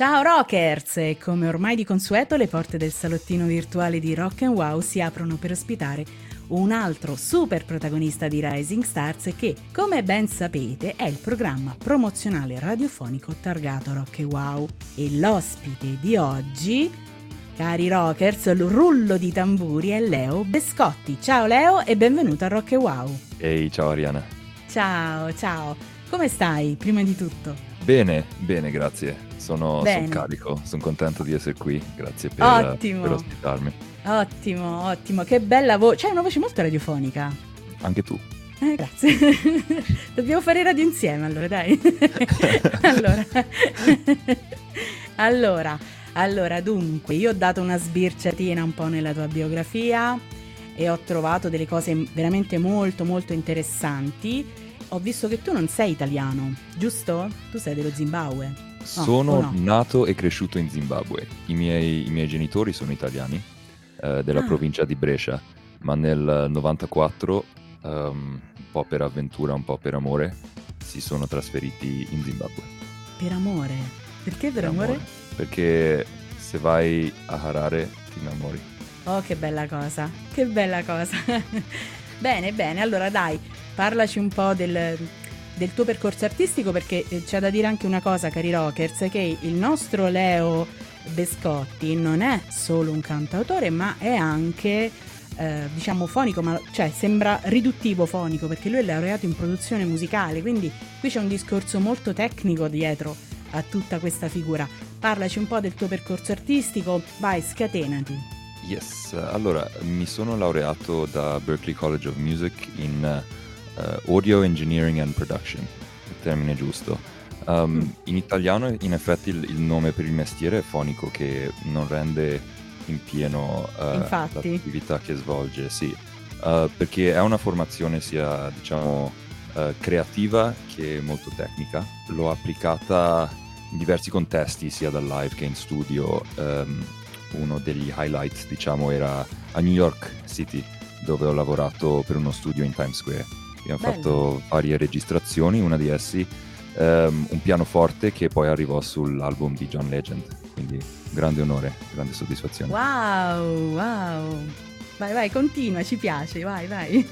Ciao Rockers! E come ormai di consueto le porte del salottino virtuale di Rock and Wow si aprono per ospitare un altro super protagonista di Rising Stars che, come ben sapete, è il programma promozionale radiofonico targato Rock and Wow. E l'ospite di oggi, cari Rockers, il rullo di tamburi è Leo Bescotti. Ciao Leo e benvenuto a Rock and Wow. Ehi, ciao Ariana. Ciao, ciao. Come stai, prima di tutto? Bene, bene, grazie. Sono, sono carico, sono contento di essere qui, grazie per, ottimo. per ospitarmi. Ottimo, ottimo, che bella voce, c'hai una voce molto radiofonica. Anche tu. Eh, grazie. Dobbiamo fare radio insieme allora, dai. allora. allora, allora, dunque, io ho dato una sbirciatina un po' nella tua biografia e ho trovato delle cose veramente molto molto interessanti. Ho visto che tu non sei italiano, giusto? Tu sei dello Zimbabwe. Sono no? nato e cresciuto in Zimbabwe. I miei, i miei genitori sono italiani, eh, della ah. provincia di Brescia, ma nel 94, um, ehm, un po' per avventura, un po' per amore, si sono trasferiti in Zimbabwe. Per amore? Perché per, per amore? amore? Perché se vai a Harare ti innamori. Oh, che bella cosa, che bella cosa. bene, bene, allora dai, parlaci un po' del, del tuo percorso artistico perché eh, c'è da dire anche una cosa, cari rockers, che il nostro Leo Bescotti non è solo un cantautore, ma è anche eh, diciamo fonico, ma cioè sembra riduttivo fonico perché lui è laureato in produzione musicale, quindi qui c'è un discorso molto tecnico dietro a tutta questa figura. Parlaci un po' del tuo percorso artistico, vai, scatenati. Yes, allora mi sono laureato da Berklee College of Music in uh, Audio Engineering and Production, il termine giusto. Um. In italiano in effetti il, il, nome per il mestiere è fonico che non rende in pieno uh, l'attività che svolge, sì, uh, perché è una formazione sia diciamo creativa che molto tecnica. L'ho applicata in diversi contesti, sia dal live che in studio. Um, uno degli highlights diciamo era a New York City dove ho lavorato per uno studio in Times Square Abbiamo Bello. fatto varie registrazioni, una di essi um, un pianoforte che poi arrivò sull'album di John Legend. Quindi grande onore, grande soddisfazione. Wow, wow. Vai, vai, continua, ci piace, vai, vai.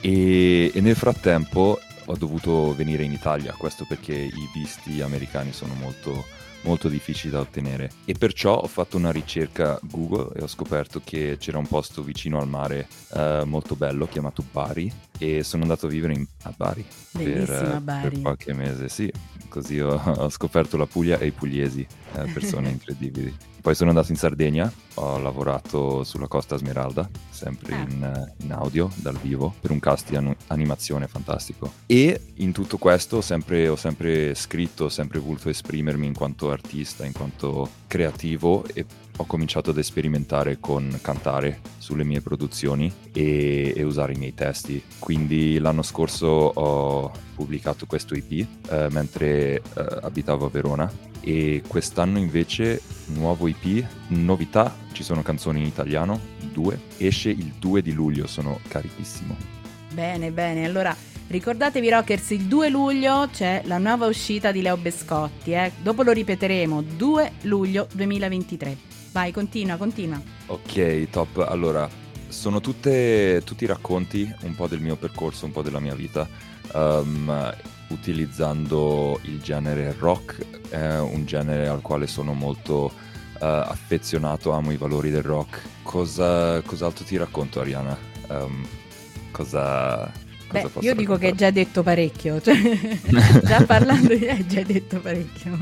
e, e nel frattempo ho dovuto venire in Italia, questo perché i visti americani sono molto molto difficili da ottenere. E perciò ho fatto una ricerca Google e ho scoperto che c'era un posto vicino al mare eh, molto bello chiamato Bari e sono andato a vivere in, a Bari per, Bari per, qualche mese, sì, così ho, ho, scoperto la Puglia e i pugliesi, eh, persone incredibili. Poi sono andato in Sardegna, ho lavorato sulla Costa Smeralda, sempre ah. in, in, audio, dal vivo, per un cast di an- animazione fantastico. E in tutto questo ho sempre, ho sempre scritto, ho sempre voluto esprimermi in quanto artista, in quanto creativo e ho cominciato ad sperimentare con cantare sulle mie produzioni e, e, usare i miei testi. Quindi l'anno scorso ho pubblicato questo EP eh, mentre eh, abitavo a Verona e quest'anno invece nuovo EP, novità, ci sono canzoni in italiano, due, esce il 2 di luglio, sono carichissimo. Bene, bene, allora ricordatevi Rockers, il 2 luglio c'è la nuova uscita di Leo Bescotti, eh? dopo lo ripeteremo, 2 luglio 2023. Vai, continua, continua. Ok, top. Allora, sono tutte, tutti racconti un po' del mio percorso, un po' della mia vita, um, utilizzando il genere rock, è un genere al quale sono molto uh, affezionato, amo i valori del rock. Cosa, cos'altro ti racconto, Ariana? Um, cosa, Beh, io dico che hai già detto parecchio, cioè, già parlando hai già detto parecchio.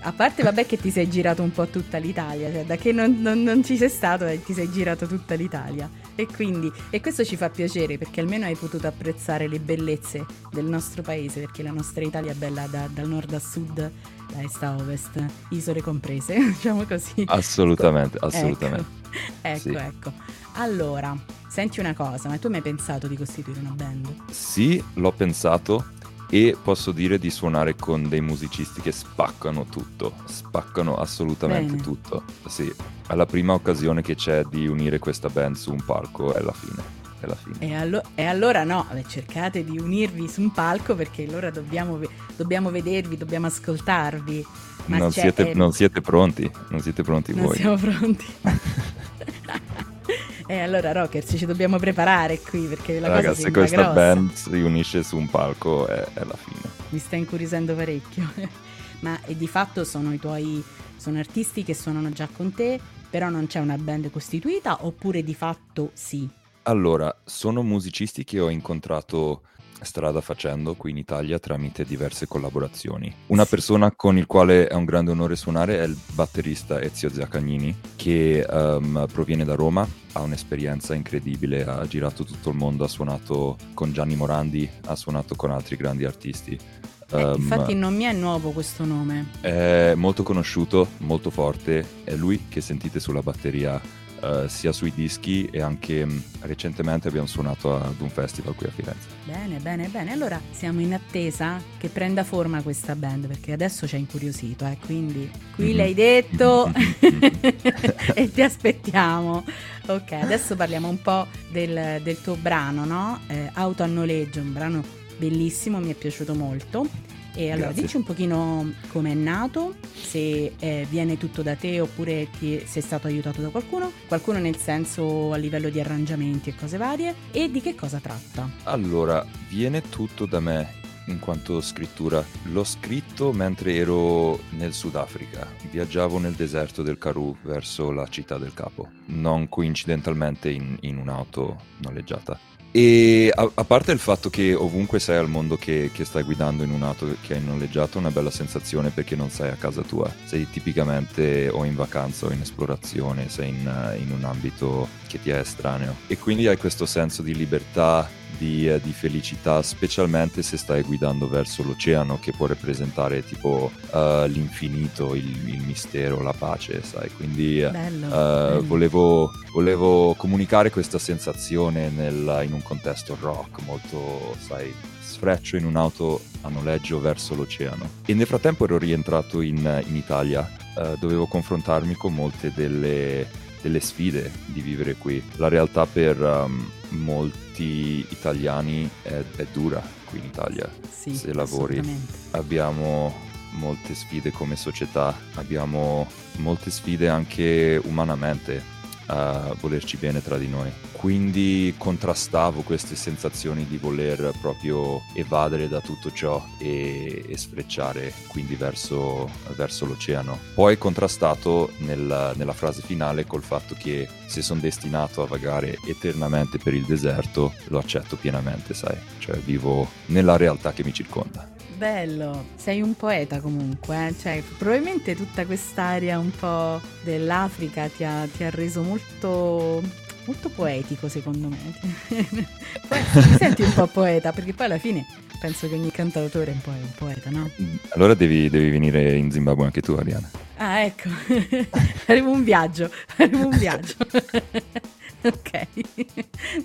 A parte, vabbè, che ti sei girato un po' tutta l'Italia, cioè da che non, non, non ci sei stato e ti sei girato tutta l'Italia. E quindi, e questo ci fa piacere perché almeno hai potuto apprezzare le bellezze del nostro paese, perché la nostra Italia è bella da, dal nord a sud, da est a ovest, isole comprese, diciamo così. Assolutamente, assolutamente. Ecco, ecco. Sì. ecco. Allora, senti una cosa, ma tu mi hai pensato di costituire una band? Sì, l'ho pensato e posso dire di suonare con dei musicisti che spaccano tutto, spaccano assolutamente Bene. tutto. Sì, alla prima occasione che c'è di unire questa band su un palco è la fine. È la fine. E, allo- e allora no, cercate di unirvi su un palco perché allora dobbiamo, ve- dobbiamo vedervi, dobbiamo ascoltarvi. non, siete, non, siete, pronti, non siete pronti non voi. siamo pronti. E eh, allora Rockers ci dobbiamo preparare qui perché la Raga, cosa se questa grossa. band si unisce su un palco è, è la fine. Mi sta incuriosendo parecchio. Ma di fatto sono i tuoi sono artisti che suonano già con te, però non c'è una band costituita oppure di fatto sì? Allora, sono musicisti che ho incontrato strada facendo qui in Italia tramite diverse collaborazioni. Una persona con il quale è un grande onore suonare è il batterista Ezio Zaccagnini, che um, proviene da Roma, ha un'esperienza incredibile, ha girato tutto il mondo, ha suonato con Gianni Morandi, ha suonato con altri grandi artisti. Eh, um, infatti non mi è nuovo questo nome. È molto conosciuto, molto forte, è lui che sentite sulla batteria Uh, sia sui dischi e anche um, recentemente abbiamo suonato ad un festival qui a Firenze. Bene, bene, bene. Allora siamo in attesa che prenda forma questa band perché adesso ci ha incuriosito, eh? quindi qui mm-hmm. l'hai detto e ti aspettiamo. Ok, adesso parliamo un po' del, del tuo brano, no? Eh, Auto a noleggio, un brano bellissimo, mi è piaciuto molto. E allora Grazie. dici un pochino come è nato, se eh, viene tutto da te oppure ti, sei stato aiutato da qualcuno, qualcuno nel senso a livello di arrangiamenti e cose varie, e di che cosa tratta? Allora, viene tutto da me in quanto scrittura. L'ho scritto mentre ero nel Sudafrica, viaggiavo nel deserto del Karoo verso la città del capo, non coincidentalmente in, in un'auto noleggiata. E a, a, parte il fatto che ovunque sei al mondo che, che, stai guidando in un'auto che hai noleggiato è una bella sensazione perché non sei a casa tua, sei tipicamente o in vacanza o in esplorazione, sei in, in un ambito che ti è estraneo. E quindi hai questo senso di libertà, di, di, felicità, specialmente se stai guidando verso l'oceano che può rappresentare tipo uh, l'infinito, il, il, mistero, la pace, sai, quindi bello, uh, bello. Volevo, volevo, comunicare questa sensazione nel, in un contesto rock molto, sai, sfreccio in un'auto a noleggio verso l'oceano. E nel frattempo ero rientrato in, in Italia, uh, dovevo confrontarmi con molte delle, delle, sfide di vivere qui. La realtà per um, molti italiani è, è, dura qui in Italia. Sì, Se lavori abbiamo molte sfide come società, abbiamo molte sfide anche umanamente a volerci bene tra di noi. Quindi contrastavo queste sensazioni di voler proprio evadere da tutto ciò e, e sfrecciare quindi verso, verso, l'oceano. Poi contrastato nel, nella frase finale col fatto che se sono destinato a vagare eternamente per il deserto lo accetto pienamente, sai, cioè vivo nella realtà che mi circonda. Bello, sei un poeta comunque, eh? cioè probabilmente tutta quest'area un po' dell'Africa ti ha, ti ha reso molto, molto poetico secondo me. poi ti senti un po' poeta perché poi alla fine penso che ogni cantautore è un po' un poeta, no? Allora devi, devi venire in Zimbabwe anche tu Ariana. Ah ecco, faremo un viaggio, faremo un viaggio. ok,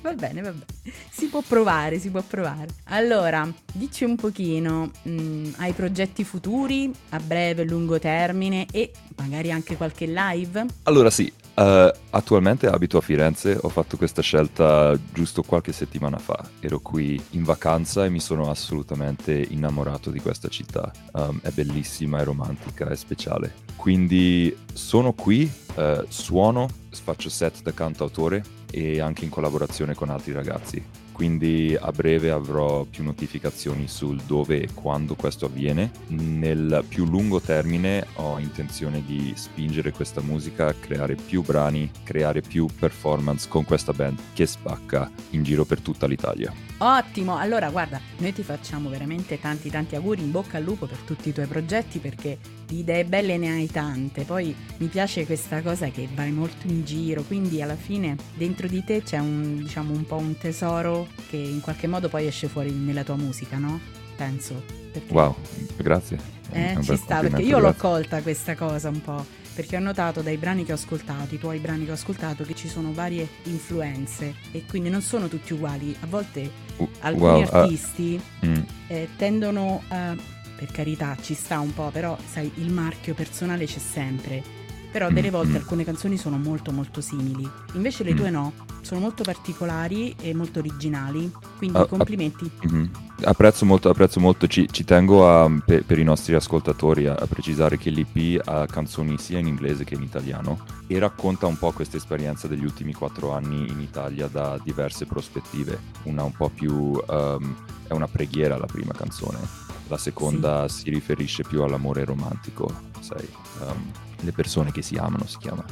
va bene, va bene. Si può provare, si può provare. Allora, dici un pochino, mh, hai progetti futuri a breve, lungo termine e magari anche qualche live? Allora sì, uh, attualmente abito a Firenze, ho fatto questa scelta giusto qualche settimana fa. Ero qui in vacanza e mi sono assolutamente innamorato di questa città. Um, è bellissima, è romantica, è speciale. Quindi sono qui, uh, suono, faccio set da cantautore e anche in collaborazione con altri ragazzi. Quindi a breve avrò più notificazioni sul dove e quando questo avviene. Nel più lungo termine ho intenzione di spingere questa musica, creare più brani, creare più performance con questa band che spacca in giro per tutta l'Italia. Ottimo, allora guarda, noi ti facciamo veramente tanti tanti auguri, in bocca al lupo per tutti i tuoi progetti perché di idee belle ne hai tante, poi mi piace questa cosa che vai molto in giro, quindi alla fine dentro di te c'è un, diciamo, un po' un tesoro che in qualche modo poi esce fuori nella tua musica, no? Penso. Perché... Wow, grazie. Eh, ci sta, perché io l'ho colta questa cosa un po' perché ho notato dai brani che ho ascoltato, i tuoi brani che ho ascoltato, che ci sono varie influenze e quindi non sono tutti uguali. A volte uh, alcuni wow, artisti uh, mm. eh, tendono a, per carità, ci sta un po', però sai, il marchio personale c'è sempre. però delle volte alcune canzoni sono molto molto simili. Invece le tue no, sono molto particolari e molto originali, quindi Ah, complimenti. Mhm. Apprezzo molto, apprezzo molto. Ci, ci tengo a- per, per i nostri ascoltatori a, a precisare che l'EP ha canzoni sia in inglese che in italiano e racconta un po' questa esperienza degli ultimi quattro anni in Italia da diverse prospettive. Una un po' più... ehm, è una preghiera la prima canzone, la seconda si riferisce più all'amore romantico, sai, ehm, le persone che si amano si chiama.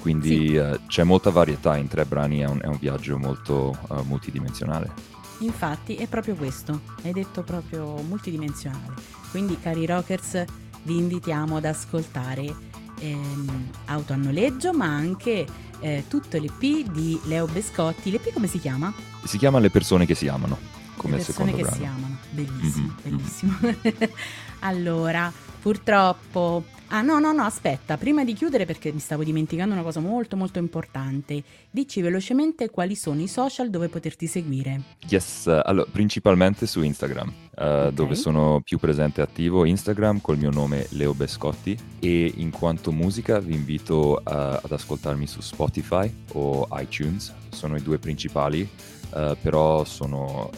Quindi Sì. eh, c'è molta varietà in tre brani, è un, è un viaggio molto eh, multidimensionale. Infatti è proprio questo, hai detto proprio multidimensionale. Quindi cari rockers vi invitiamo ad ascoltare ehm, Auto a noleggio ma anche eh, tutto l'EP di Leo Bescotti. L'EP come si chiama? Si chiama Le persone che si amano, come Le persone che brano. si amano. Bellissimo, Mhm, bellissimo. allora, purtroppo... Ah no, no, no, aspetta, prima di chiudere perché mi stavo dimenticando una cosa molto molto importante. Dici velocemente quali sono i social dove poterti seguire. Yes, allora, principalmente su Instagram, eh, Ok. dove sono più presente e attivo. Instagram col mio nome Leo Bescotti e in quanto musica vi invito eh, ad ascoltarmi su Spotify o iTunes, sono i due principali, eh, però sono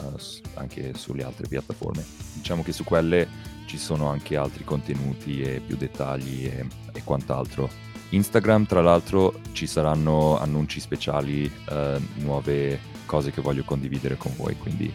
anche sulle altre piattaforme. Diciamo che su quelle ci sono anche altri contenuti e più dettagli e, e quant'altro. Instagram, tra l'altro, ci saranno annunci speciali, eh, nuove cose che voglio condividere con voi, quindi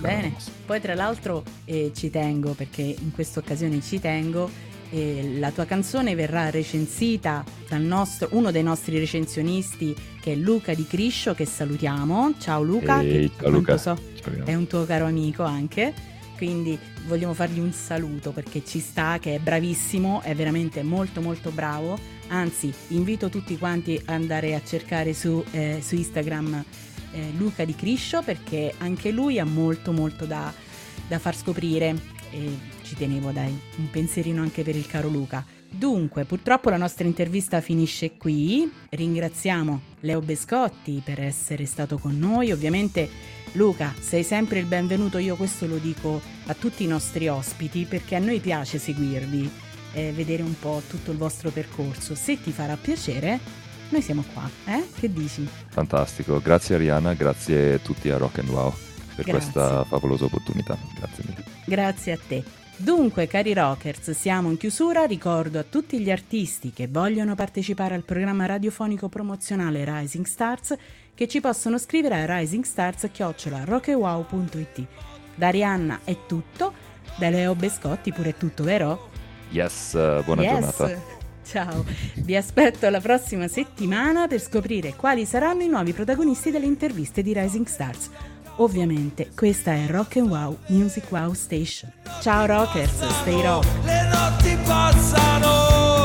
Bene, poi tra l'altro eh, ci tengo perché in questa occasione ci tengo. eh, la tua canzone verrà recensita dal nostro, uno dei nostri recensionisti che è Luca Di Criscio che salutiamo. Ciao Luca, Ehi, che ciao Luca. so Ciao, è un tuo caro amico anche, quindi vogliamo fargli un saluto perché ci sta, che è bravissimo, è veramente molto molto bravo, anzi invito tutti quanti ad andare a cercare su, eh, su Instagram eh, Luca Di Criscio perché anche lui ha molto molto da, da far scoprire e ci tenevo dai, un pensierino anche per il caro Luca. Dunque, purtroppo la nostra intervista finisce qui. Ringraziamo Leo Bescotti per essere stato con noi. Ovviamente, Luca, sei sempre il benvenuto. Io questo lo dico a tutti i nostri ospiti perché a noi piace seguirvi, eh, vedere un po' tutto il vostro percorso. Se ti farà piacere, noi siamo qua. Eh? Che dici? Fantastico, grazie Ariana, grazie a tutti a Rock and Wow per Grazie. questa favolosa opportunità. Grazie mille. Grazie a te. Dunque, cari rockers, siamo in chiusura. Ricordo a tutti gli artisti che vogliono partecipare al programma radiofonico promozionale Rising Stars che ci possono scrivere a risingstars.rockewow.it. Da Arianna è tutto, da Leo Bescotti pure è tutto, vero? Yes, eh, buona Yes. giornata. Ciao, vi aspetto la prossima settimana per scoprire quali saranno i nuovi protagonisti delle interviste di Rising Stars. Ovviamente questa è Rock and Wow Music Wow Station. Ciao rockers, stay rock! le notti passano